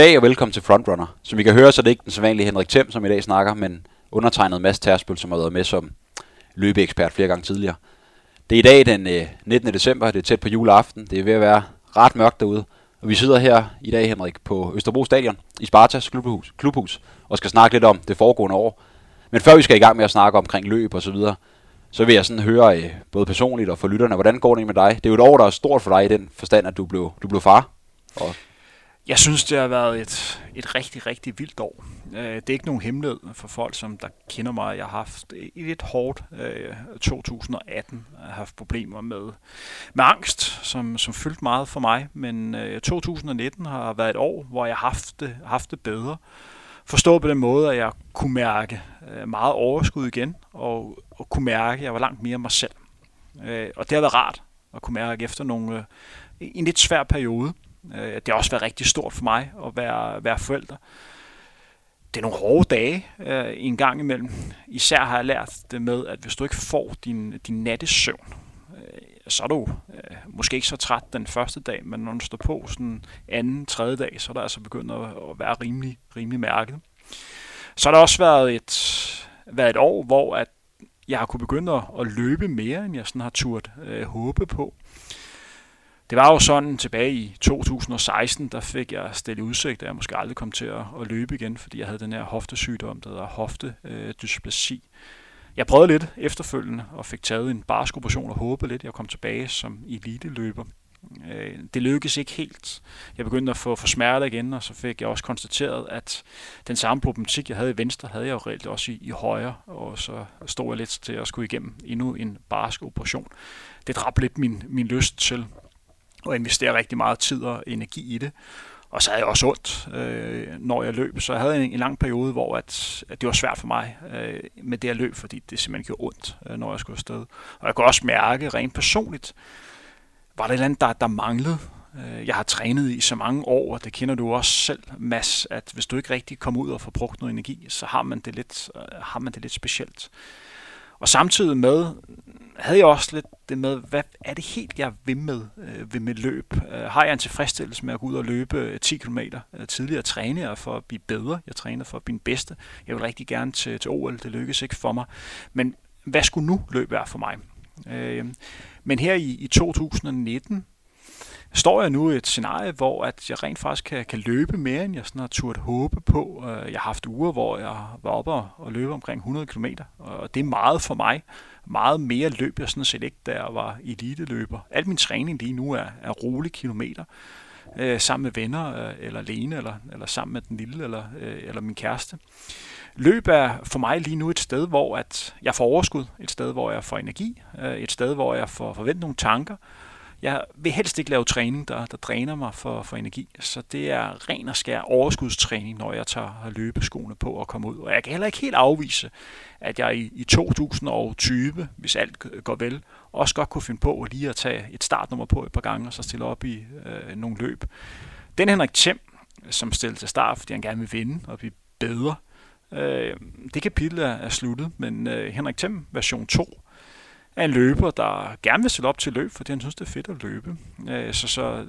Goddag og velkommen til Frontrunner. Som I kan høre, så er det ikke den sædvanlige Henrik Thiem, som i dag snakker, men undertegnet Mads Tersbøl, som har været med som løbeekspert flere gange tidligere. Det er i dag den øh, 19. December, det er tæt på juleaften, det er ved at være ret mørkt derude. Og vi sidder her i dag, Henrik, på Østerbro Stadion i Spartas klubhus, klubhus og skal snakke lidt om det foregående år. Men før vi skal i gang med at snakke omkring løb og så videre, så vil jeg sådan høre øh, både personligt og for lytterne, hvordan går det med dig? Det er jo et år, der er stort for dig i den forstand, at du blev, du blev far. Og jeg synes, det har været et, et rigtig, rigtig vildt år. Øh, det er ikke nogen hemmelighed for folk, som der kender mig. Jeg har haft et lidt hårdt 2018. Jeg har haft problemer med, med angst, som, som fyldte meget for mig. Men øh, 2019 har været et år, hvor jeg har haft det, haft det bedre. Forstået på den måde, at jeg kunne mærke øh, meget overskud igen, og, og kunne mærke, at jeg var langt mere mig selv. Og det har været rart at kunne mærke efter nogle, en lidt svær periode. Øh, det har også været rigtig stort for mig at være, være forældre. Det er nogle hårde dage øh, en gang imellem. Især har jeg lært det med, at hvis du ikke får din, din nattesøvn, øh, så er du øh, måske ikke så træt den første dag, men når du står på sådan anden, tredje dag, så er der altså begyndt at, at være rimelig, rimelig mærket. Så har der også været et, været et år, hvor at jeg har kunne begynde at, at løbe mere, end jeg sådan har turt øh, håbe på. Det var jo sådan tilbage i 2016, der fik jeg stillet udsigt, at jeg måske aldrig kom til at, at løbe igen, fordi jeg havde den her hoftesygdom, der hedder hoftedysplasi. Øh, jeg prøvede lidt efterfølgende og fik taget en barskoperation og håbede lidt, at jeg kom tilbage som elite-løber. Øh, det lykkedes ikke helt. Jeg begyndte at få for smerter igen, og så fik jeg også konstateret, at den samme problematik, jeg havde i venstre, havde jeg jo reelt også i, i højre, og så stod jeg lidt til at skulle igennem endnu en barsk operation. Det dræbte lidt min, min lyst til og investere rigtig meget tid og energi i det. Og så havde jeg også ondt, øh, når jeg løb. Så jeg havde en, en lang periode, hvor at, at det var svært for mig øh, med det at løb, fordi det simpelthen gjorde ondt, øh, når jeg skulle afsted. Og jeg kunne også mærke rent personligt, var der et eller andet, der, der manglede. Øh, jeg har trænet i så mange år, og det kender du også selv, Mads, at hvis du ikke rigtig kommer ud og får brugt noget energi, så har man det lidt, øh, har man det lidt specielt. Og samtidig med, havde jeg også lidt det med, hvad er det helt, jeg vil med, øh, ved mit løb? Øh, har jeg en tilfredsstillelse med at gå ud og løbe øh, 10 km? Øh, tidligere træner jeg for at blive bedre. Jeg træner for at blive den bedste. Jeg vil rigtig gerne til, til OL. Det lykkes ikke for mig. Men hvad skulle nu løb være for mig? Øh, men her i, i 2019, står jeg nu i et scenarie, hvor at jeg rent faktisk kan, kan løbe mere, end jeg sådan har turt håbe på. Øh, jeg har haft uger, hvor jeg var oppe og, løbe omkring 100 km, og det er meget for mig. Meget mere løb jeg sådan set ikke, da jeg var eliteløber. Al min træning lige nu er, er rolig kilometer, øh, sammen med venner, øh, eller alene, eller, eller sammen med den lille, eller, øh, eller min kæreste. Løb er for mig lige nu et sted, hvor at jeg får overskud, et sted, hvor jeg får energi, øh, et sted, hvor jeg får forventet nogle tanker, jeg vil helst ikke lave træning, der, der dræner mig for, for energi, så det er ren og skær overskudstræning, når jeg tager løbeskoene på og kommer ud. Og jeg kan heller ikke helt afvise, at jeg i, i 2020, hvis alt går vel, også godt kunne finde på lige at tage et startnummer på et par gange, og så stille op i øh, nogle løb. Den Henrik Thiem, som stillede til start, fordi han gerne vil vinde og blive bedre, øh, det kapitel er, er sluttet, men øh, Henrik Thiem version 2, er en løber, der gerne vil stille op til løb, fordi han synes, det er fedt at løbe. Øh, så, så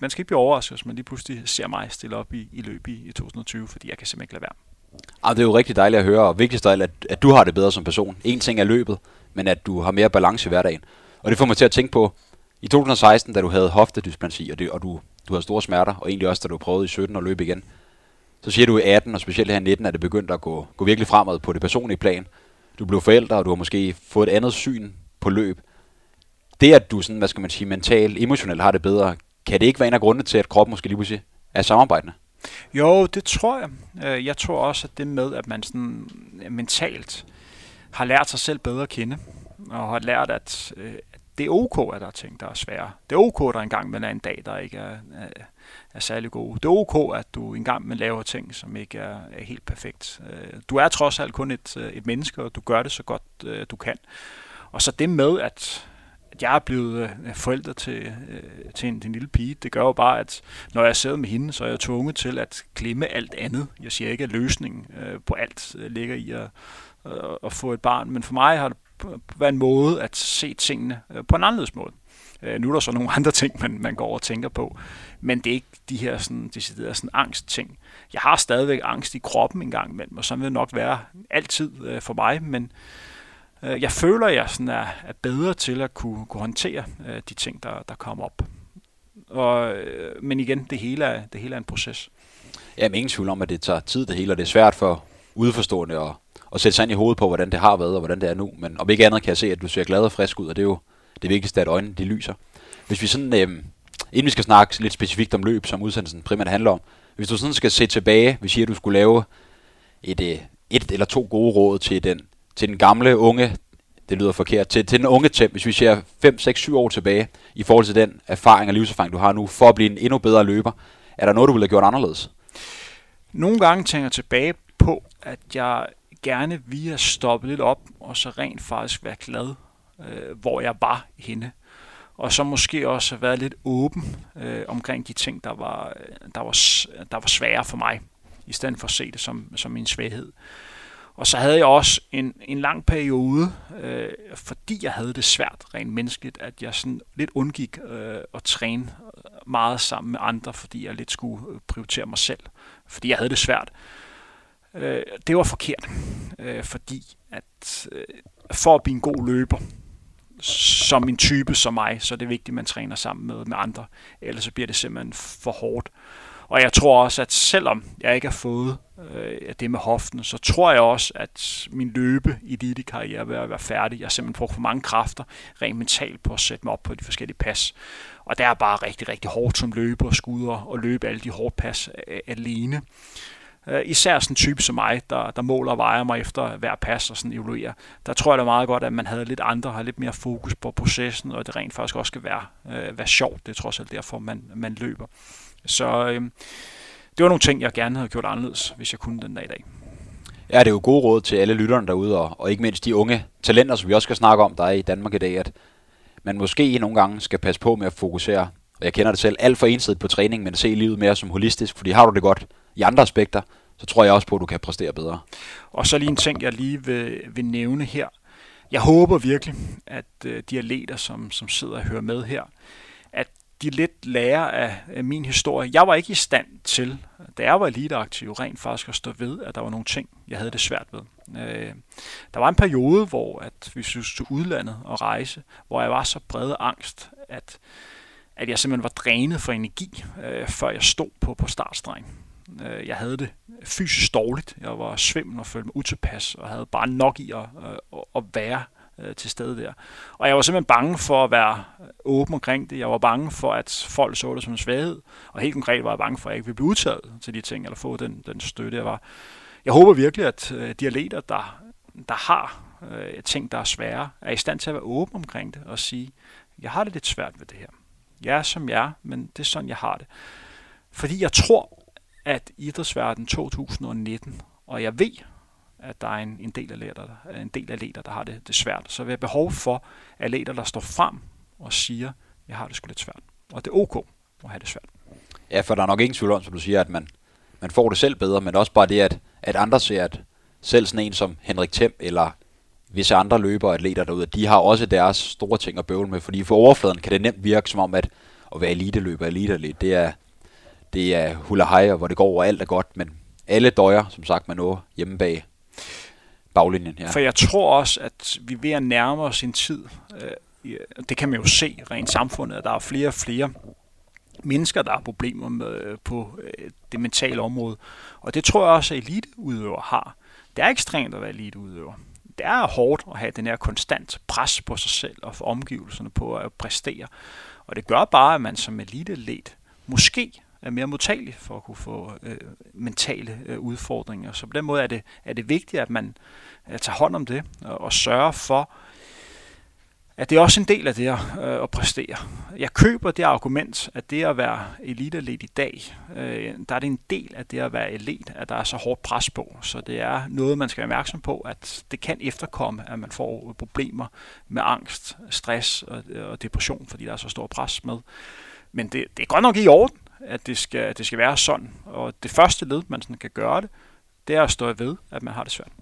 man skal ikke blive overrasket, hvis man lige pludselig ser mig stille op i, i løb i, i 2020, fordi jeg kan simpelthen ikke lade være. Ah, det er jo rigtig dejligt at høre, og vigtigst af alt, at, at du har det bedre som person. En ting er løbet, men at du har mere balance i hverdagen. Og det får mig til at tænke på, i 2016, da du havde hoftedysplasi, og, det, og du, du havde store smerter, og egentlig også, da du prøvede i 17 at løbe igen, så siger du i 18, og specielt her i 19, at det begyndte at gå, gå virkelig fremad på det personlige plan du blev forældre, og du har måske fået et andet syn på løb. Det, at du sådan, hvad skal man sige, mentalt, emotionelt har det bedre, kan det ikke være en af grundene til, at kroppen måske lige pludselig er samarbejdende? Jo, det tror jeg. Øh, jeg tror også, at det med, at man sådan mentalt har lært sig selv bedre at kende, og har lært, øh, at det er ok, at der er ting, der er svære. Det er ok, at der engang er en dag, der ikke er, er særlig gode. Det er ok, at du engang med laver ting, som ikke er, er helt perfekt. Øh, du er trods alt kun et, øh, et menneske, og du gør det så godt øh, du kan. Og så det med, at at jeg er blevet forældre til, til, en, en lille pige, det gør jo bare, at når jeg sidder med hende, så er jeg tvunget til at glemme alt andet. Jeg siger ikke, at løsningen på alt ligger i at, at få et barn, men for mig har det været en måde at se tingene på en anderledes måde. Øh, nu er der så nogle andre ting, man, man går og tænker på, men det er ikke de her sådan, deciderede sådan angstting. Jeg har stadigvæk angst i kroppen en gang imellem, og så vil det nok være altid øh, for mig, men øh, jeg føler, at jeg sådan er, er bedre til at kunne, kunne håndtere øh, de ting, der, der kommer op. Og, øh, men igen, det hele, er, det hele er en proces. Ja, men ingen tvivl om, at det tager tid det hele, og det er svært for udforstående at, at sætte sig ind i hovedet på, hvordan det har været og hvordan det er nu. Men om ikke andet kan jeg se, at du ser glad og frisk ud, og det er jo det vigtigste, at øjnene de lyser. Hvis vi sådan, øh, inden vi skal snakke lidt specifikt om løb, som udsendelsen primært handler om, hvis du sådan skal se tilbage, vi siger, at du skulle lave et, øh, et eller to gode råd til den, til den gamle unge, det lyder forkert, til, til den unge temp, hvis vi ser 5, 6, 7 år tilbage, i forhold til den erfaring og livserfaring, du har nu, for at blive en endnu bedre løber, er der noget, du ville have gjort anderledes? Nogle gange tænker jeg tilbage på, at jeg gerne ville have stoppet lidt op, og så rent faktisk være glad, øh, hvor jeg var henne. Og så måske også været lidt åben øh, omkring de ting, der var, øh, der, var, der var svære for mig, i stedet for at se det som, som en svaghed. Og så havde jeg også en, en lang periode, øh, fordi jeg havde det svært rent menneskeligt, at jeg sådan lidt undgik øh, at træne meget sammen med andre, fordi jeg lidt skulle øh, prioritere mig selv, fordi jeg havde det svært. Øh, det var forkert, øh, fordi at øh, for at blive en god løber, som en type som mig, så er det vigtigt, at man træner sammen med, med andre, ellers så bliver det simpelthen for hårdt. Og jeg tror også, at selvom jeg ikke har fået øh, det med hoften, så tror jeg også, at min løbe i dit karriere vil være færdig. Jeg har simpelthen brugt for mange kræfter rent mentalt på at sætte mig op på de forskellige pas. Og det er bare rigtig, rigtig hårdt som løber og skudder og løbe alle de hårde pas øh, alene. Øh, især sådan en type som mig, der, der måler og vejer mig efter hver pas og sådan evaluerer. Der tror jeg da meget godt, at man havde lidt andre, har lidt mere fokus på processen, og det rent faktisk også skal være, øh, være sjovt. Det er trods alt derfor, man, man løber. Så øh, det var nogle ting, jeg gerne havde gjort anderledes, hvis jeg kunne den dag i dag. Ja, det er jo gode råd til alle lytterne derude, og, og ikke mindst de unge talenter, som vi også skal snakke om, der er i Danmark i dag, at man måske nogle gange skal passe på med at fokusere, og jeg kender det selv, alt for ensidigt på træning, men se livet mere som holistisk, fordi har du det godt i andre aspekter, så tror jeg også på, at du kan præstere bedre. Og så lige en ting, jeg lige vil, vil nævne her. Jeg håber virkelig, at øh, de atleter, som, som sidder og hører med her, at de lidt lærer af, af min historie. Jeg var ikke i stand til, da jeg var eliteaktiv, rent faktisk at stå ved, at der var nogle ting, jeg havde det svært ved. Øh, der var en periode, hvor at vi synes til udlandet og rejse, hvor jeg var så bred angst, at, at jeg simpelthen var drænet for energi, øh, før jeg stod på, på startstrengen. Øh, jeg havde det fysisk dårligt. Jeg var svimmel og følte mig utilpas, og havde bare nok i at, øh, at være øh, til stede der. Og jeg var simpelthen bange for at være øh, åben omkring det. Jeg var bange for, at folk så det som en svaghed. Og helt konkret var jeg bange for, at jeg ikke ville blive udtaget til de ting, eller få den, den støtte, jeg var. Jeg håber virkelig, at øh, de atleter, der, der har øh, ting, der er svære, er i stand til at være åben omkring det og sige, jeg har det lidt svært ved det her. Jeg er som jeg er, men det er sådan, jeg har det. Fordi jeg tror, at idrætsverden 2019, og jeg ved, at der er en, en del atleter, en del atleter, der har det, det svært. Så vi har behov for atleter, der står frem og siger, jeg har det sgu lidt svært. Og det er ok at have det svært. Ja, for der er nok ingen tvivl om, som du siger, at man, man får det selv bedre, men også bare det, at, at andre ser, at selv sådan en som Henrik Thiem, eller visse andre løbere og atleter derude, de har også deres store ting at bøvle med, fordi for overfladen kan det nemt virke som om, at at være eliteløber, eliteatlet, det er, det er hula hej, og hvor det går, og alt er godt, men alle døjer, som sagt, man noget hjemme bag baglinjen. Ja. For jeg tror også, at vi er ved at nærme os en tid, øh, det kan man jo se rent samfundet, at der er flere og flere mennesker, der har problemer med øh, på øh, det mentale område. Og det tror jeg også, at eliteudøvere har. Det er ekstremt at være eliteudøver. Det er hårdt at have den her konstant pres på sig selv og for omgivelserne på at præstere. Og det gør bare, at man som elitelet måske er mere modtagelig for at kunne få øh, mentale øh, udfordringer. Så på den måde er det, er det vigtigt, at man at tager hånd om det og, og sørger for, at det er også en del af det at, øh, at præstere. Jeg køber det argument, at det at være eliteatlet i dag, øh, der er det en del af det at være elit, at der er så hårdt pres på. Så det er noget, man skal være opmærksom på, at det kan efterkomme, at man får øh, problemer med angst, stress og, øh, og depression, fordi der er så stor pres med. Men det, det er godt nok i orden, at det skal, det skal være sådan. Og det første led, man sådan kan gøre det, det er at stå ved, at man har det svært.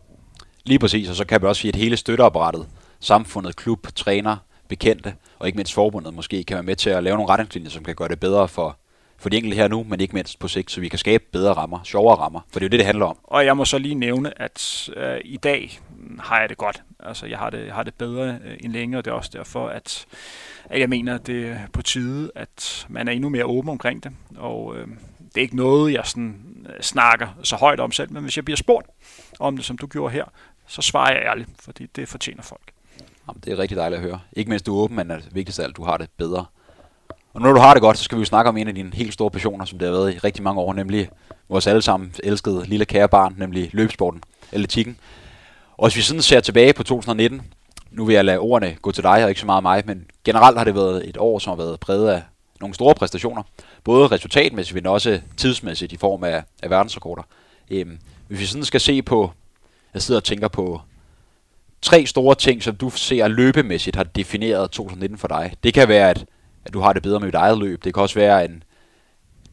Lige præcis, og så kan vi også sige, at hele støtteapparatet, samfundet, klub, træner, bekendte og ikke mindst forbundet måske kan være med til at lave nogle retningslinjer, som kan gøre det bedre for, for de enkelte her nu, men ikke mindst på sigt, så vi kan skabe bedre rammer, sjovere rammer, for det er jo det, det handler om. Og jeg må så lige nævne, at øh, i dag har jeg det godt. Altså, jeg har det, jeg har det bedre øh, end længe, og det er også derfor, at, at jeg mener, at det er på tide, at man er endnu mere åben omkring det. Og øh, det er ikke noget, jeg sådan, øh, snakker så højt om selv, men hvis jeg bliver spurgt om det, som du gjorde her, så svarer jeg ærligt, fordi det fortjener folk. Jamen, det er rigtig dejligt at høre. Ikke mindst du er åben, men det vigtigste af alt, du har det bedre. Og når du har det godt, så skal vi jo snakke om en af dine helt store passioner, som det har været i rigtig mange år, nemlig vores allesammen elskede lille kære barn, nemlig løbsporten, atletikken. Og hvis vi sådan ser tilbage på 2019, nu vil jeg lade ordene gå til dig og ikke så meget mig, men generelt har det været et år, som har været præget af nogle store præstationer. Både resultatmæssigt, men også tidsmæssigt i form af, af verdensrekorder. Øhm, hvis vi sådan skal se på, jeg sidder og tænker på tre store ting, som du ser løbemæssigt har defineret 2019 for dig. Det kan være, at, at du har det bedre med dit eget løb. Det kan også være, at en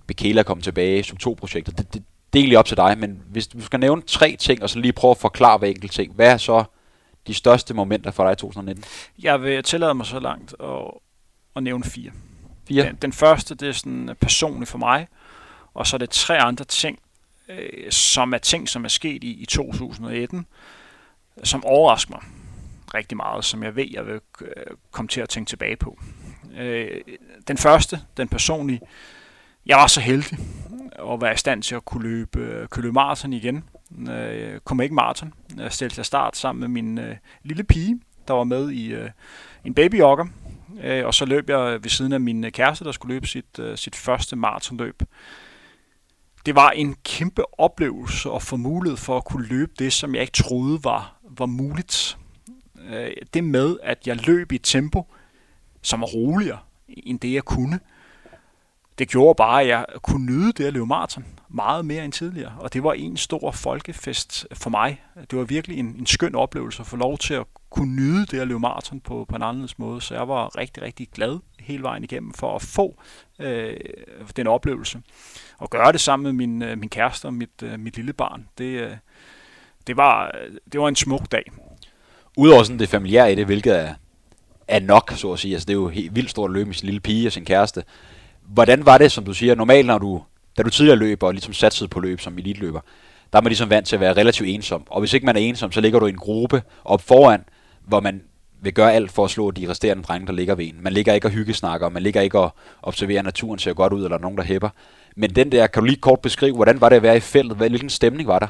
Bekela kommer tilbage som to projekter. Det, det, det er egentlig op til dig, men hvis du skal nævne tre ting, og så lige prøve at forklare hver enkelt ting, hvad er så de største momenter for dig i 2019? Jeg vil tillade mig så langt at, at nævne fire. Fire? Den, den første, det er sådan personligt for mig, og så er det tre andre ting, øh, som er ting, som er sket i, i 2018, som overrasker mig rigtig meget, som jeg ved, jeg vil øh, komme til at tænke tilbage på. Øh, den første, den personlige, jeg var så heldig at være i stand til at kunne løbe, kunne løbe maraton igen. Øh, kom ikke maraton. Jeg stillede til start sammen med min øh, lille pige, der var med i øh, en babyjogger. Øh, og så løb jeg ved siden af min øh, kæreste, der skulle løbe sit, øh, sit første maratonløb. Det var en kæmpe oplevelse at få mulighed for at kunne løbe det, som jeg ikke troede var, var muligt. Øh, det med, at jeg løb i et tempo, som var roligere end det, jeg kunne det gjorde bare, at jeg kunne nyde det at løbe maraton meget mere end tidligere. Og det var en stor folkefest for mig. Det var virkelig en, en skøn oplevelse at få lov til at kunne nyde det at løbe maraton på, på en anden måde. Så jeg var rigtig, rigtig glad hele vejen igennem for at få øh, den oplevelse. Og gøre det sammen med min, øh, min kæreste og mit, øh, mit lille barn. Det, øh, det, var, øh, det var en smuk dag. Udover sådan det familiære i det, hvilket er, er nok, så at sige. Altså, det er jo helt vildt stort at løbe med sin lille pige og sin kæreste. Hvordan var det, som du siger, normalt når du, da du tidligere løber og ligesom satsede på løb som elitløber, der er man ligesom vant til at være relativt ensom. Og hvis ikke man er ensom, så ligger du i en gruppe op foran, hvor man vil gøre alt for at slå de resterende drenge, der ligger ved en. Man ligger ikke og hyggesnakker, man ligger ikke og observerer, at naturen ser godt ud, eller nogen, der hæpper. Men den der, kan du lige kort beskrive, hvordan var det at være i feltet? Hvilken stemning var der?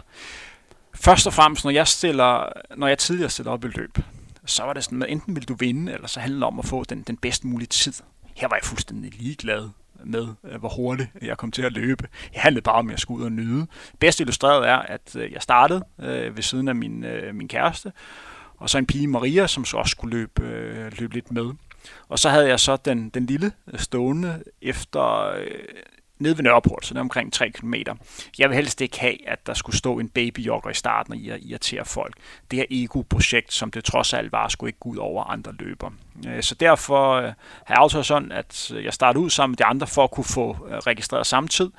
Først og fremmest, når jeg, stiller, når jeg tidligere stiller op i løb, så var det sådan, at enten vil du vinde, eller så handler det om at få den, den bedst mulige tid. Her var jeg fuldstændig ligeglad med, øh, hvor hurtigt jeg kom til at løbe. Jeg handlede bare om, at jeg skulle ud og nyde. Bedst illustreret er, at øh, jeg startede øh, ved siden af min, øh, min kæreste, og så en pige Maria, som så også skulle løbe, øh, løbe lidt med. Og så havde jeg så den, den lille øh, stående efter øh, nede ved Nørreport, så det er omkring 3 km. Jeg vil helst ikke have, at der skulle stå en babyjogger i starten og irritere folk. Det her ego-projekt, som det trods alt var, skulle ikke gå ud over andre løbere. Øh, så derfor øh, har jeg aftalt sådan, at øh, jeg starter ud sammen med de andre for at kunne få registreret samtidig.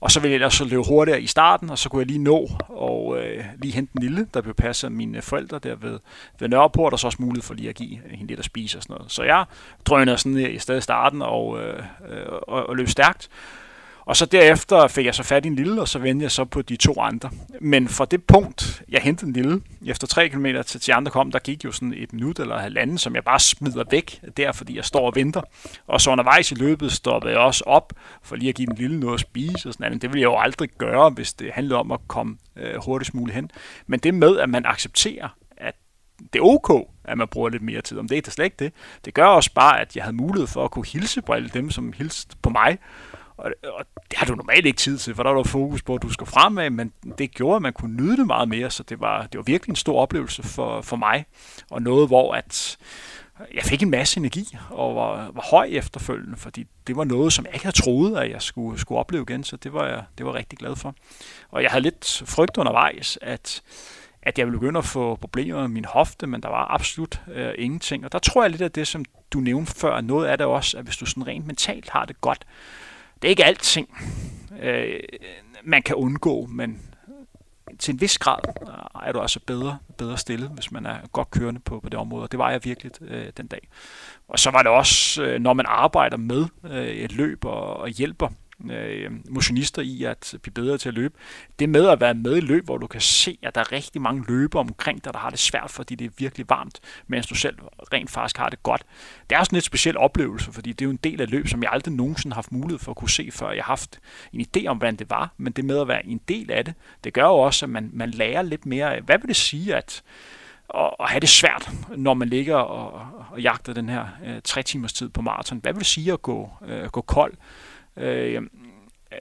Og så ville jeg ellers så løbe hurtigere i starten, og så kunne jeg lige nå og øh, lige hente den lille, der blev passet af mine forældre der ved, ved Nørreport, og så også mulighed for lige at give hende lidt at spise og sådan noget. Så jeg drønede sådan i stedet starten og, øh, og, og løb stærkt. Og så derefter fik jeg så fat i en lille, og så vendte jeg så på de to andre. Men fra det punkt, jeg hentede en lille, efter tre km til de andre kom, der gik jo sådan et minut eller halvanden, som jeg bare smider væk der, fordi jeg står og venter. Og så undervejs i løbet stoppede jeg også op, for lige at give den lille noget at spise og sådan noget. Det ville jeg jo aldrig gøre, hvis det handlede om at komme øh, hurtigst muligt hen. Men det med, at man accepterer, at det er ok, at man bruger lidt mere tid. Om det er det slet ikke det. Det gør også bare, at jeg havde mulighed for at kunne hilse på alle dem, som hilste på mig, og, og det har du normalt ikke tid til, for der var der fokus på, at du skal fremad, men det gjorde, at man kunne nyde det meget mere, så det var, det var virkelig en stor oplevelse for, for mig, og noget, hvor at jeg fik en masse energi og var, var høj efterfølgende, fordi det var noget, som jeg ikke havde troet, at jeg skulle, skulle opleve igen, så det var jeg det var rigtig glad for. Og jeg havde lidt frygt undervejs, at, at jeg ville begynde at få problemer med min hofte, men der var absolut øh, ingenting. Og der tror jeg lidt af det, som du nævnte før, noget af det også, at hvis du sådan rent mentalt har det godt, det er ikke alting, øh, man kan undgå, men til en vis grad er du altså bedre, bedre stillet, hvis man er godt kørende på, på det område. Og det var jeg virkelig øh, den dag. Og så var det også, øh, når man arbejder med øh, et løb og, og hjælper øh, motionister i at blive bedre til at løbe. Det med at være med i løb, hvor du kan se, at der er rigtig mange løbere omkring dig, der har det svært, fordi det er virkelig varmt, mens du selv rent faktisk har det godt. Det er sådan en lidt speciel oplevelse, fordi det er jo en del af løb, som jeg aldrig nogensinde har haft mulighed for at kunne se, før jeg har haft en idé om, hvordan det var, men det med at være en del af det, det gør jo også, at man, man lærer lidt mere af, hvad vil det sige, at og, og have det svært, når man ligger og, og jagter den her øh, tre timers tid på maraton. Hvad vil det sige at gå, øh, gå kold? Øh,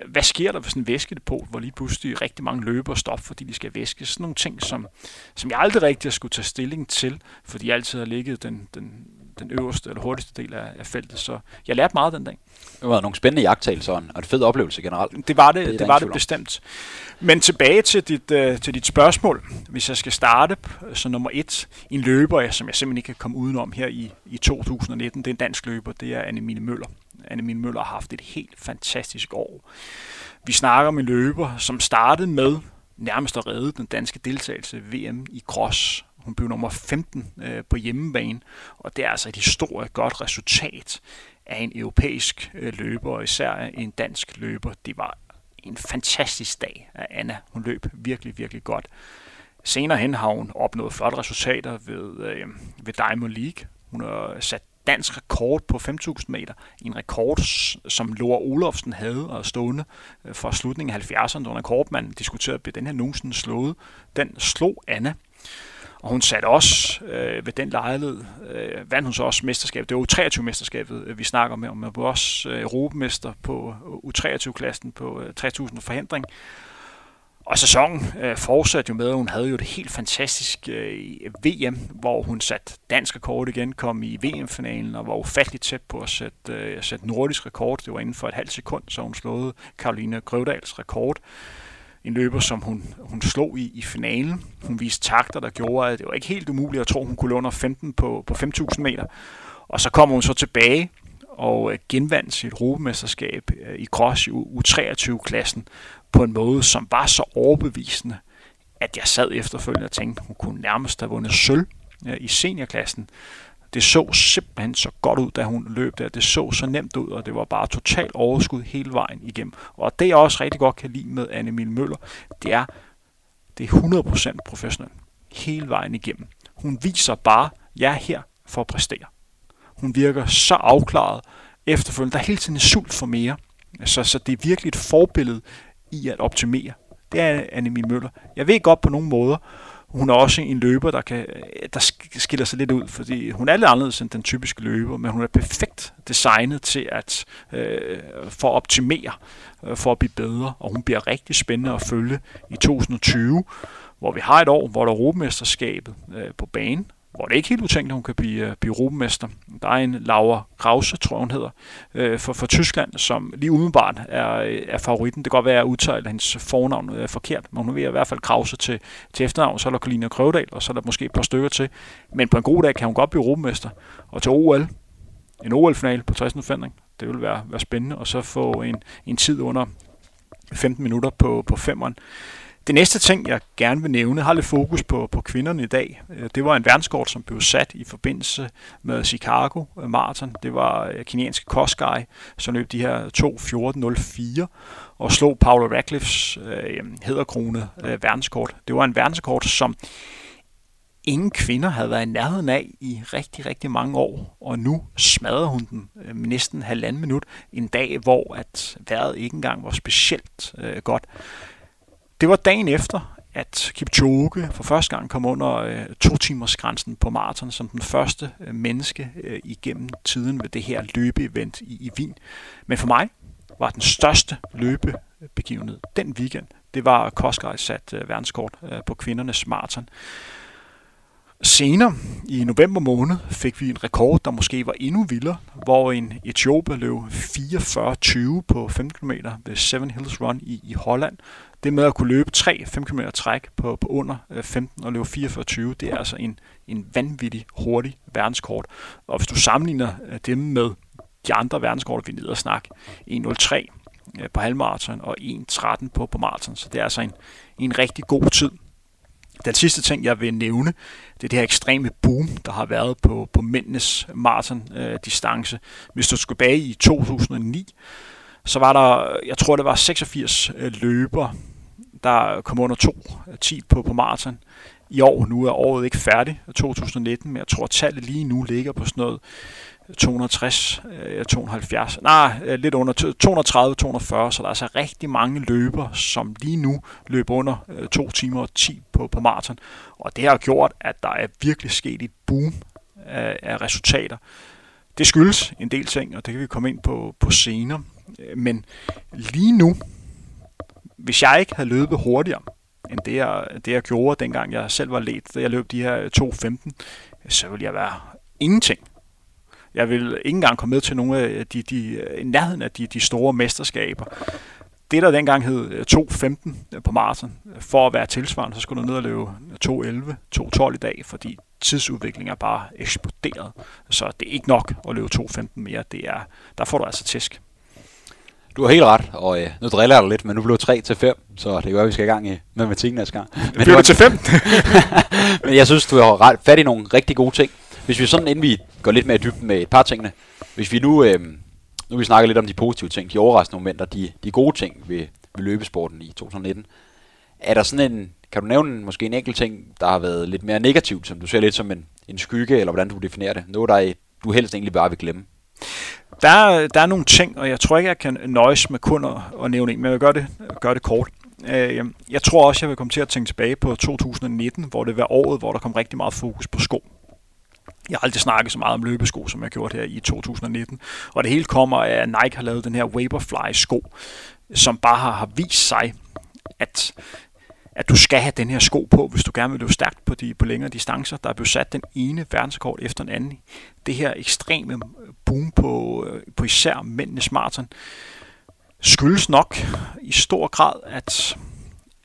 hvad sker der ved sådan en væskedepot, hvor lige pludselig rigtig mange løber stop, fordi de skal væske? Sådan nogle ting, som, som jeg aldrig rigtig har skulle tage stilling til, fordi jeg altid har ligget den, den, den øverste eller hurtigste del af, af feltet. Så jeg lærte meget den dag. Det var nogle spændende jagttagelser og en fed oplevelse generelt. Det var det, det, det, var det bestemt. Men tilbage til dit, uh, til dit spørgsmål. Hvis jeg skal starte så nummer et, en løber, som jeg simpelthen ikke kan komme udenom her i, i 2019, det er en dansk løber, det er Annemine Møller. Annemine Møller har haft et helt fantastisk år. Vi snakker om en løber, som startede med nærmest at redde den danske deltagelse VM i cross. Hun blev nummer 15 øh, på hjemmebane, og det er altså et historisk godt resultat af en europæisk øh, løber, og især en dansk løber. Det var en fantastisk dag af Anna. Hun løb virkelig, virkelig godt. Senere hen har hun opnået flotte resultater ved, øh, ved Diamond League. Hun har sat dansk rekord på 5.000 meter. En rekord, som Laura Olofsen havde og stående øh, fra for slutningen af 70'erne. Det var diskuterede, blev den her nogensinde slået. Den slog Anna. Og hun satte også øh, ved den lejlighed, øh, vandt hun så også mesterskabet. Det var U23-mesterskabet, øh, vi snakker med, om. Hun var også øh, europamester på øh, U23-klassen på øh, 3.000 forhindring. Og sæsonen øh, fortsatte jo med, at hun havde jo et helt fantastisk øh, VM, hvor hun satte dansk rekord igen, kom i VM-finalen og var ufatteligt tæt på at sætte, øh, sætte nordisk rekord. Det var inden for et halvt sekund, så hun slåede Karolina Grøvdals rekord. En løber, som hun, hun slog i, i finalen. Hun viste takter, der gjorde, at det var ikke helt umuligt at tro, at hun kunne løbe under 15 på, på 5.000 meter. Og så kommer hun så tilbage og øh, genvandt sit europamesterskab øh, i cross i U23-klassen, på en måde, som var så overbevisende, at jeg sad efterfølgende og tænkte, hun kunne nærmest have vundet sølv øh, i seniorklassen. Det så simpelthen så godt ud, da hun løb der. Det så så nemt ud, og det var bare totalt overskud hele vejen igennem. Og det jeg også rigtig godt kan lide med Anne Møller, det er, det er 100% professionel hele vejen igennem. Hun viser bare, jeg er her for at præstere. Hun virker så afklaret efterfølgende. Der er hele tiden en sult for mere. Så, så det er virkelig et forbillede i at optimere. Det er Annemie Møller. Jeg ved godt på nogle måder, hun er også en løber, der, kan, der skiller sig lidt ud, fordi hun er lidt anderledes end den typiske løber, men hun er perfekt designet til at øh, for at optimere, øh, for at blive bedre, og hun bliver rigtig spændende at følge i 2020, hvor vi har et år, hvor der er Europamesterskabet øh, på banen, hvor det er ikke helt utænkt, at hun kan blive, øh, blive europamester. Der er en Laura Krause, tror hun hedder, øh, for, for Tyskland, som lige umiddelbart er, øh, er favoritten. Det kan godt være, at jeg udtaler hendes fornavn er forkert, men hun vil i hvert fald Krause til, til efternavn. Så er der Kalina Krøvedal, og så er der måske et par stykker til. Men på en god dag kan hun godt blive europamester. Og til OL, en OL-final på 60 det vil være, være spændende, og så få en, en tid under 15 minutter på, på femmeren. Det næste ting, jeg gerne vil nævne, har lidt fokus på, på kvinderne i dag. Øh, det var en verdenskort, som blev sat i forbindelse med Chicago Marathon. Det var øh, kinesiske Koskai, som løb de her 2.14.04 og slog Paolo Radcliffes øh, hedderkrone øh, verdenskort. Det var en verdenskort, som ingen kvinder havde været i nærheden af i rigtig, rigtig mange år, og nu smadrede hun den øh, næsten halvanden minut en dag, hvor at vejret ikke engang var specielt øh, godt. Det var dagen efter, at Kipchoge for første gang kom under øh, to timers grænsen på maraton som den første øh, menneske øh, igennem tiden ved det her løbeevent i, i Wien. Men for mig var den største løbebegivenhed den weekend, det var Koskaj sat øh, verdenskort øh, på kvindernes maraton. Senere i november måned fik vi en rekord, der måske var endnu vildere, hvor en Etiopier løb 44-20 på 5 km ved Seven Hills Run i, i Holland. Det med at kunne løbe 3 5 km træk på, på under øh, 15 og løbe 44-20, det er altså en, en vanvittig hurtig verdenskort. Og hvis du sammenligner øh, dem med de andre verdenskort, vi er nede og snakke, 1.03, øh, på halvmarathon og 1.13 på, på maraton. Så det er altså en, en rigtig god tid. Den sidste ting, jeg vil nævne, det er det her ekstreme boom, der har været på, på mændenes maraton-distance. Hvis du skulle tilbage i 2009, så var der, jeg tror det var 86 øh, løber, der kom under 2.10 øh, på, på maraton. I år, nu er året ikke færdigt, 2019, men jeg tror, at tallet lige nu ligger på sådan noget øh, 260, 270, øh, nej, lidt under 230, 240, så der er altså rigtig mange løber, som lige nu løber under 2 timer og 10 på, på maraton. Og det har gjort, at der er virkelig sket et boom af, af resultater. Det skyldes en del ting, og det kan vi komme ind på, på senere. Men lige nu, hvis jeg ikke havde løbet hurtigere, end det jeg, det jeg gjorde, dengang jeg selv var let, da jeg løb de her 2.15, så ville jeg være ingenting. Jeg vil ikke engang komme med til nogle af de, de, i nærheden af de, de store mesterskaber. Det, der dengang hed øh, 2.15 øh, på maraton, øh, for at være tilsvarende, så skulle du ned og løbe 2.11, 2.12 i dag, fordi tidsudviklingen er bare eksploderet. Så det er ikke nok at løbe 2.15 mere. Det er, der får du altså tæsk. Du har helt ret, og øh, nu driller jeg dig lidt, men nu blev 3 til 5, så det gør, at vi skal i gang i matematikken næste gang. Men det blev til 5. men jeg synes, du har ret, fat i nogle rigtig gode ting. Hvis vi sådan, inden vi går lidt mere i dybden med et par tingene, hvis vi nu, øh, nu vi snakker lidt om de positive ting, de overraskende momenter, de, de gode ting ved, ved løbesporten i 2019, er der sådan en, kan du nævne måske en enkelt ting, der har været lidt mere negativt, som du ser lidt som en, en skygge, eller hvordan du definerer det? Noget, der er, du helst egentlig bare vil glemme? Der, der er nogle ting, og jeg tror ikke, jeg kan nøjes med kun at, at nævne en, men jeg vil gøre det, gøre det kort. Øh, jeg tror også, jeg vil komme til at tænke tilbage på 2019, hvor det var året, hvor der kom rigtig meget fokus på sko. Jeg har aldrig snakket så meget om løbesko, som jeg har gjort her i 2019. Og det hele kommer af, at Nike har lavet den her Vaporfly-sko, som bare har vist sig, at at du skal have den her sko på, hvis du gerne vil løbe stærkt på de på længere distancer. Der er blevet sat den ene verdensrekord efter den anden. Det her ekstreme boom på, øh, på især mændenes maraton skyldes nok i stor grad, at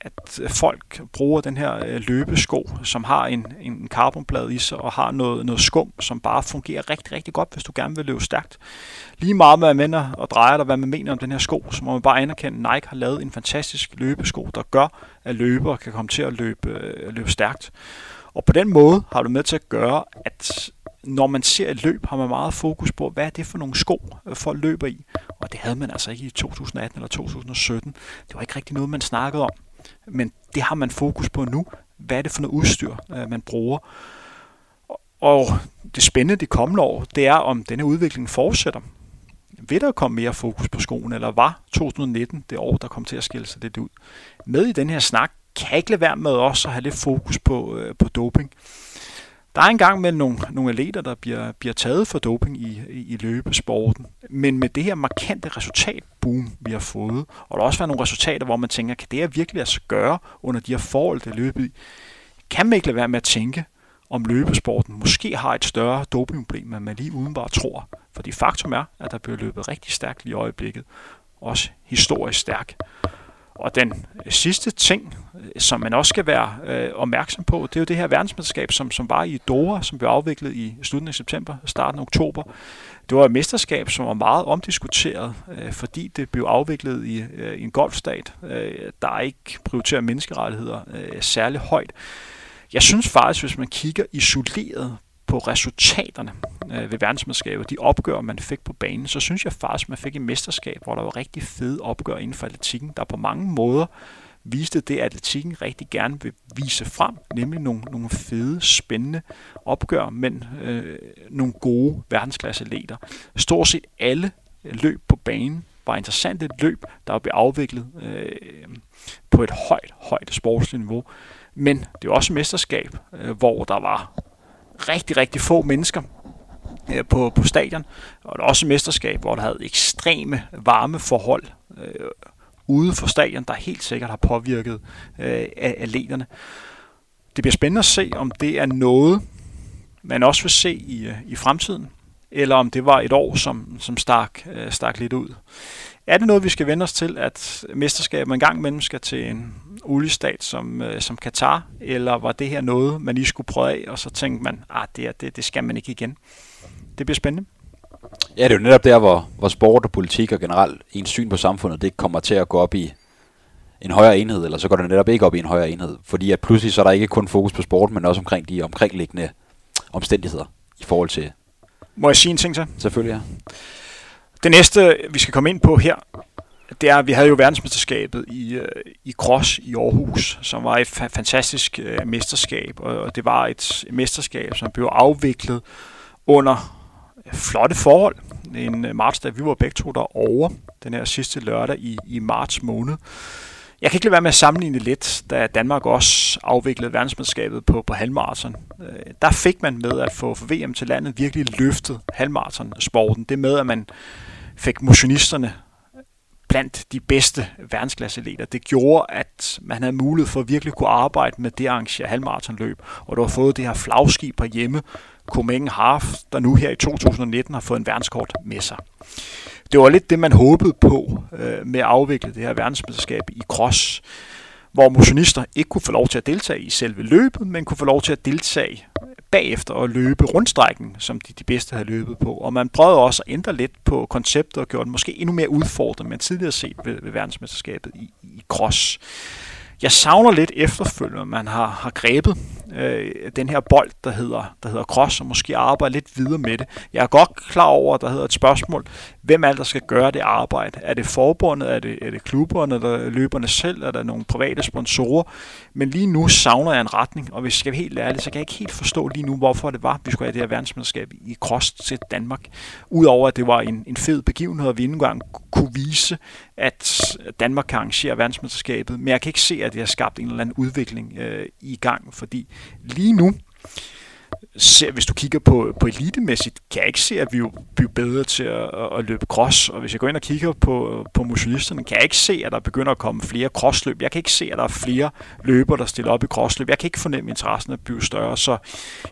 at folk bruger den her øh, løbesko, som har en, en carbonblad i sig og har noget, noget skum, som bare fungerer rigtig, rigtig godt, hvis du gerne vil løbe stærkt. Lige meget med at mener og drejer dig, hvad man mener om den her sko, så må man bare anerkende, at Nike har lavet en fantastisk løbesko, der gør, at løbere kan komme til at løbe, øh, løbe stærkt. Og på den måde har du med til at gøre, at når man ser et løb, har man meget fokus på, hvad er det for nogle sko, øh, folk løber i. Og det havde man altså ikke i 2018 eller 2017. Det var ikke rigtig noget, man snakkede om. Men det har man fokus på nu. Hvad er det for noget udstyr, øh, man bruger? Og det spændende de kommende år, det er, om denne udvikling fortsætter. Vil der komme mere fokus på skoen, eller var 2019 det år, der kom til at skille sig lidt ud? Med i den her snak kan jeg ikke lade være med også at have lidt fokus på, øh, på doping. Der er engang med nogle, nogle atleter, der bliver, bliver taget for doping i, i, i løbesporten. Men med det her markante resultatboom, vi har fået, og der også været nogle resultater, hvor man tænker, kan det her virkelig lade sig gøre under de her forhold, der løbet i? Kan man ikke lade være med at tænke, om løbesporten måske har et større dopingproblem, end man lige udenbart tror. Fordi faktum er, at der bliver løbet rigtig stærkt i øjeblikket. Også historisk stærkt. Og den sidste ting, som man også skal være øh, opmærksom på, det er jo det her verdensmesterskab, som, som var i Doha, som blev afviklet i slutningen af september, starten af oktober. Det var et mesterskab, som var meget omdiskuteret, øh, fordi det blev afviklet i, øh, i en golfstat, øh, der ikke prioriterer menneskerettigheder øh, særlig højt. Jeg synes faktisk, hvis man kigger isoleret på resultaterne øh, ved verdensmesterskabet, de opgør, man fik på banen, så synes jeg faktisk, man fik et mesterskab, hvor der var rigtig fede opgør inden for atletikken, der på mange måder viste det, at atletikken rigtig gerne vil vise frem, nemlig nogle, nogle fede, spændende opgør, men øh, nogle gode verdensklasseleter. Stort set alle løb på banen var interessante løb, der blev afviklet øh, på et højt, højt sportsligt niveau. Men det er også et mesterskab, øh, hvor der var rigtig, rigtig få mennesker øh, på, på stadion. Og det er også et mesterskab, hvor der havde ekstreme varmeforhold øh, ude for stadion, der helt sikkert har påvirket øh, atleterne. Det bliver spændende at se, om det er noget, man også vil se i, øh, i fremtiden, eller om det var et år, som, som stak, øh, stak lidt ud. Er det noget, vi skal vende os til, at mesterskabet en gang imellem skal til en oliestat som, øh, som Katar, eller var det her noget, man lige skulle prøve af, og så tænkte man, at ah, det, det, det skal man ikke igen? Det bliver spændende. Ja, det er jo netop der, hvor, hvor sport og politik og generelt ens syn på samfundet, det kommer til at gå op i en højere enhed, eller så går det netop ikke op i en højere enhed. Fordi at pludselig så er der ikke kun fokus på sport, men også omkring de omkringliggende omstændigheder i forhold til... Må jeg sige en ting så? Selvfølgelig, ja. Det næste, vi skal komme ind på her, det er, at vi havde jo verdensmesterskabet i, øh, i cross i Aarhus, som var et fa- fantastisk øh, mesterskab, og det var et mesterskab, som blev afviklet under flotte forhold. En øh, marts, da vi var begge to derovre, den her sidste lørdag i, i marts måned. Jeg kan ikke lade være med at sammenligne lidt, da Danmark også afviklede verdensmesterskabet på, på halvmarathon. Øh, der fik man med at få VM til landet virkelig løftet halvmarathon-sporten. Det med, at man fik motionisterne blandt de bedste verdensklasseatleter. Det gjorde, at man havde mulighed for at virkelig kunne arbejde med det arrangere halvmaratonløb, og du har fået det her flagskib på hjemme, Copenhagen Half, der nu her i 2019 har fået en verdenskort med sig. Det var lidt det, man håbede på øh, med at afvikle det her verdensmesterskab i cross, hvor motionister ikke kunne få lov til at deltage i selve løbet, men kunne få lov til at deltage bagefter og løbe rundstrækken, som de, de bedste havde løbet på. Og man prøvede også at ændre lidt på konceptet og gjorde det måske endnu mere udfordrende, man tidligere set ved, ved verdensmesterskabet i, i cross. Jeg savner lidt efterfølgende, man har, har grebet øh, den her bold, der hedder, der hedder cross, og måske arbejde lidt videre med det. Jeg er godt klar over, at der hedder et spørgsmål, hvem er det, der skal gøre det arbejde? Er det forbundet? Er det, er det klubberne, eller løberne selv? Er der nogle private sponsorer? Men lige nu savner jeg en retning, og hvis jeg skal være helt ærlig, så kan jeg ikke helt forstå lige nu, hvorfor det var, at vi skulle have det her verdensmesterskab i cross til Danmark. Udover at det var en, en fed begivenhed, og vi ikke engang kunne vise, at Danmark kan arrangere verdensmesterskabet, men jeg kan ikke se, at det har skabt en eller anden udvikling øh, i gang, fordi lige nu, ser, hvis du kigger på, på elitemæssigt, kan jeg ikke se, at vi bliver bedre til at, at løbe cross. Og hvis jeg går ind og kigger på, på motionisterne, kan jeg ikke se, at der begynder at komme flere crossløb. Jeg kan ikke se, at der er flere løbere, der stiller op i crossløb. Jeg kan ikke fornemme interessen at blive større. Så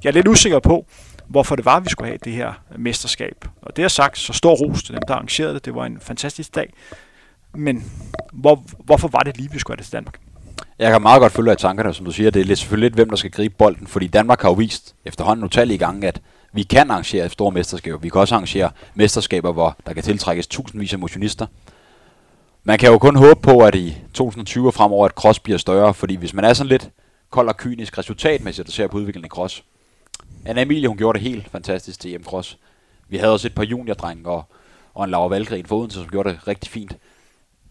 jeg er lidt usikker på, hvorfor det var, at vi skulle have det her mesterskab. Og det har sagt, så stor ros til dem, der arrangerede det. Det var en fantastisk dag. Men hvor, hvorfor var det lige, vi skulle have det til Danmark? Jeg kan meget godt følge af tankerne, som du siger. Det er lidt, selvfølgelig lidt, hvem der skal gribe bolden, fordi Danmark har jo vist efterhånden utallige gange, at vi kan arrangere store mesterskaber. Vi kan også arrangere mesterskaber, hvor der kan tiltrækkes tusindvis af motionister. Man kan jo kun håbe på, at i 2020 og fremover, at cross bliver større, fordi hvis man er sådan lidt kold og kynisk resultatmæssigt, der ser på udviklingen i cross. Anna Emilie, hun gjorde det helt fantastisk til EM Cross. Vi havde også et par juniordrenge og, og en Laura Valgren for Odense, som gjorde det rigtig fint.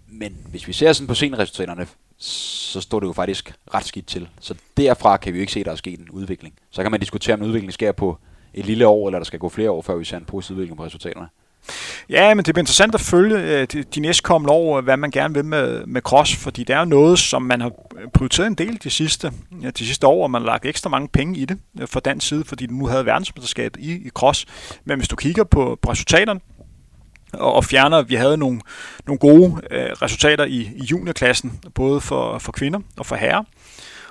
Men hvis vi ser sådan på sceneresultaterne, så står det jo faktisk ret skidt til. Så derfra kan vi jo ikke se, at der er sket en udvikling. Så kan man diskutere, om udviklingen sker på et lille år, eller der skal gå flere år, før vi ser en positiv udvikling på resultaterne. Ja, men det bliver interessant at følge øh, de, næstkommende år, øh, hvad man gerne vil med, med cross, fordi det er noget, som man har prioriteret en del de sidste, ja, de sidste år, og man har lagt ekstra mange penge i det øh, fra den side, fordi du nu havde verdensmesterskabet i, i cross. Men hvis du kigger på, på resultaterne, og, og fjerner, vi havde nogle, nogle gode øh, resultater i, i juniorklassen, både for, for kvinder og for herrer.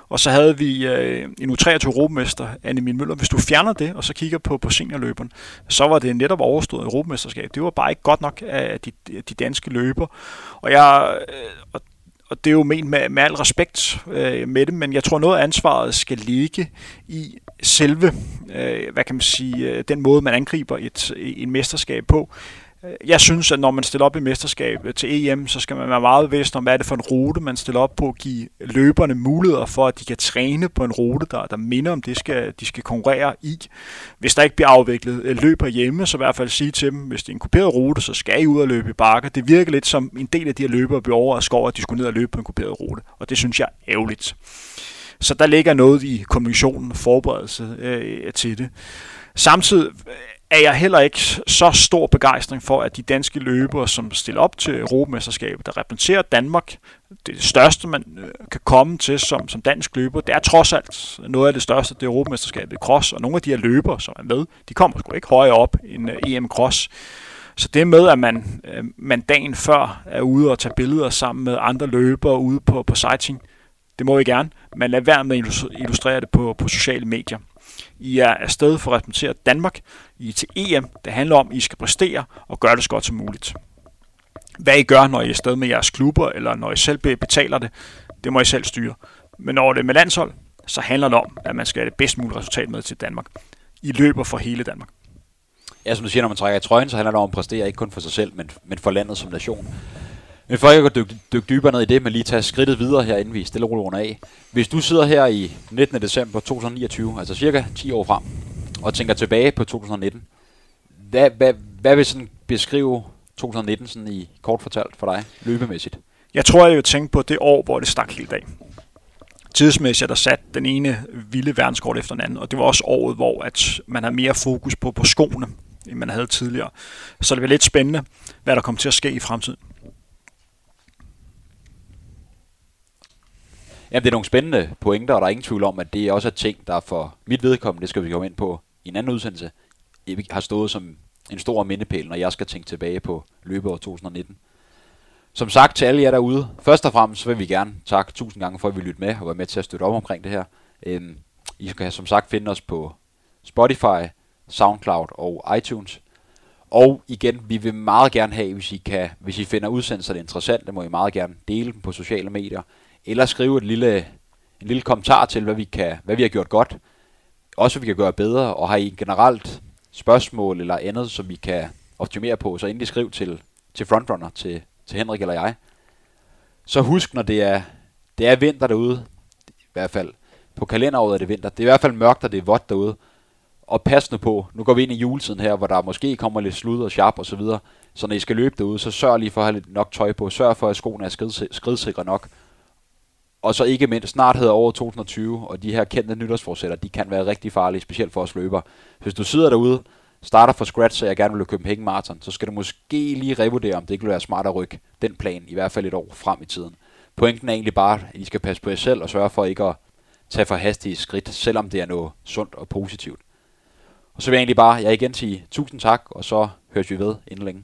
Og så havde vi øh, en U23 europamester, Anne Min Møller. Hvis du fjerner det, og så kigger på, på seniorløberen, så var det netop overstået europamesterskab. Det var bare ikke godt nok af de, de danske løber. Og jeg... Øh, og og det er jo ment med, med al respekt øh, med det, men jeg tror noget af ansvaret skal ligge i selve, øh, hvad kan man sige, øh, den måde man angriber et, et mesterskab på. Jeg synes, at når man stiller op i mesterskab til EM, så skal man være meget bevidst om, hvad er det for en rute, man stiller op på, at give løberne muligheder for, at de kan træne på en rute, der, der minder om det, skal, de skal konkurrere i. Hvis der ikke bliver afviklet løber løb hjemme, så i hvert fald sige til dem, hvis det er en kuperet rute, så skal I ud og løbe i bakker. Det virker lidt som en del af de her løbere bliver overrasket over, at de skulle ned og løbe på en kuperet rute, og det synes jeg er ærgerligt. Så der ligger noget i kommunikationen og forberedelse øh, til det. Samtidig er jeg heller ikke så stor begejstring for, at de danske løbere, som stiller op til Europamesterskabet, der repræsenterer Danmark, det største, man øh, kan komme til som, som dansk løber, det er trods alt noget af det største, det er Europamesterskabet i cross, og nogle af de her løbere, som er med, de kommer sgu ikke højere op end øh, EM Cross. Så det med, at man, øh, man dagen før er ude og tage billeder sammen med andre løbere ude på, på sighting, det må vi gerne, men lad være med at illustrere det på, på sociale medier. I er afsted for at repræsentere Danmark. I er til EM. Det handler om, at I skal præstere og gøre det så godt som muligt. Hvad I gør, når I er afsted med jeres klubber, eller når I selv betaler det, det må I selv styre. Men når det er med landshold, så handler det om, at man skal have det bedst mulige resultat med til Danmark. I løber for hele Danmark. Ja, som du siger, når man trækker i trøjen, så handler det om at præstere, ikke kun for sig selv, men, men for landet som nation. Men for ikke at dykke, dykke dybere ned i det, men lige tage skridtet videre her, inden vi stille og af. Hvis du sidder her i 19. december 2029, altså cirka 10 år frem, og tænker tilbage på 2019, hvad, hvad, hvad vil sådan beskrive 2019 sådan i kort fortalt for dig, løbemæssigt? Jeg tror, jeg vil tænke på det år, hvor det stak helt dag. Tidsmæssigt er der sat den ene vilde verdenskort efter den anden, og det var også året, hvor at man har mere fokus på, på skoene, end man havde tidligere. Så det bliver lidt spændende, hvad der kommer til at ske i fremtiden. Jamen, det er nogle spændende pointer, og der er ingen tvivl om, at det er også er ting, der for mit vedkommende, det skal vi komme ind på i en anden udsendelse, har stået som en stor mindepæl, når jeg skal tænke tilbage på løbeåret 2019. Som sagt til alle jer derude, først og fremmest vil vi gerne takke tusind gange for, at vi lytte med og være med til at støtte op omkring det her. Øhm, I skal som sagt finde os på Spotify, Soundcloud og iTunes. Og igen, vi vil meget gerne have, hvis I, kan, hvis I finder udsendelserne interessante, må I meget gerne dele dem på sociale medier, eller skrive et lille, en lille kommentar til, hvad vi, kan, hvad vi har gjort godt, også hvad vi kan gøre bedre, og har I generelt spørgsmål eller andet, som vi kan optimere på, så endelig skriv til, til Frontrunner, til, til Henrik eller jeg. Så husk, når det er, det er vinter derude, i hvert fald. På kalenderåret er det vinter, det er i hvert fald mørkt, og det er vådt derude, og pas nu på, nu går vi ind i juletiden her, hvor der måske kommer lidt slud og sharp og så videre, så når I skal løbe derude, så sørg lige for at have lidt nok tøj på, sørg for, at skoene er skridsikre nok, og så ikke mindst, snart hedder over 2020, og de her kendte nytårsforsætter, de kan være rigtig farlige, specielt for os løber. Hvis du sidder derude, starter fra scratch, så jeg gerne vil løbe Copenhagen Marathon, så skal du måske lige revurdere, om det ikke vil være smart at rykke den plan, i hvert fald et år frem i tiden. Pointen er egentlig bare, at I skal passe på jer selv og sørge for ikke at tage for hastige skridt, selvom det er noget sundt og positivt. Og så vil jeg egentlig bare, jeg igen sige tusind tak, og så høres vi ved inden længe.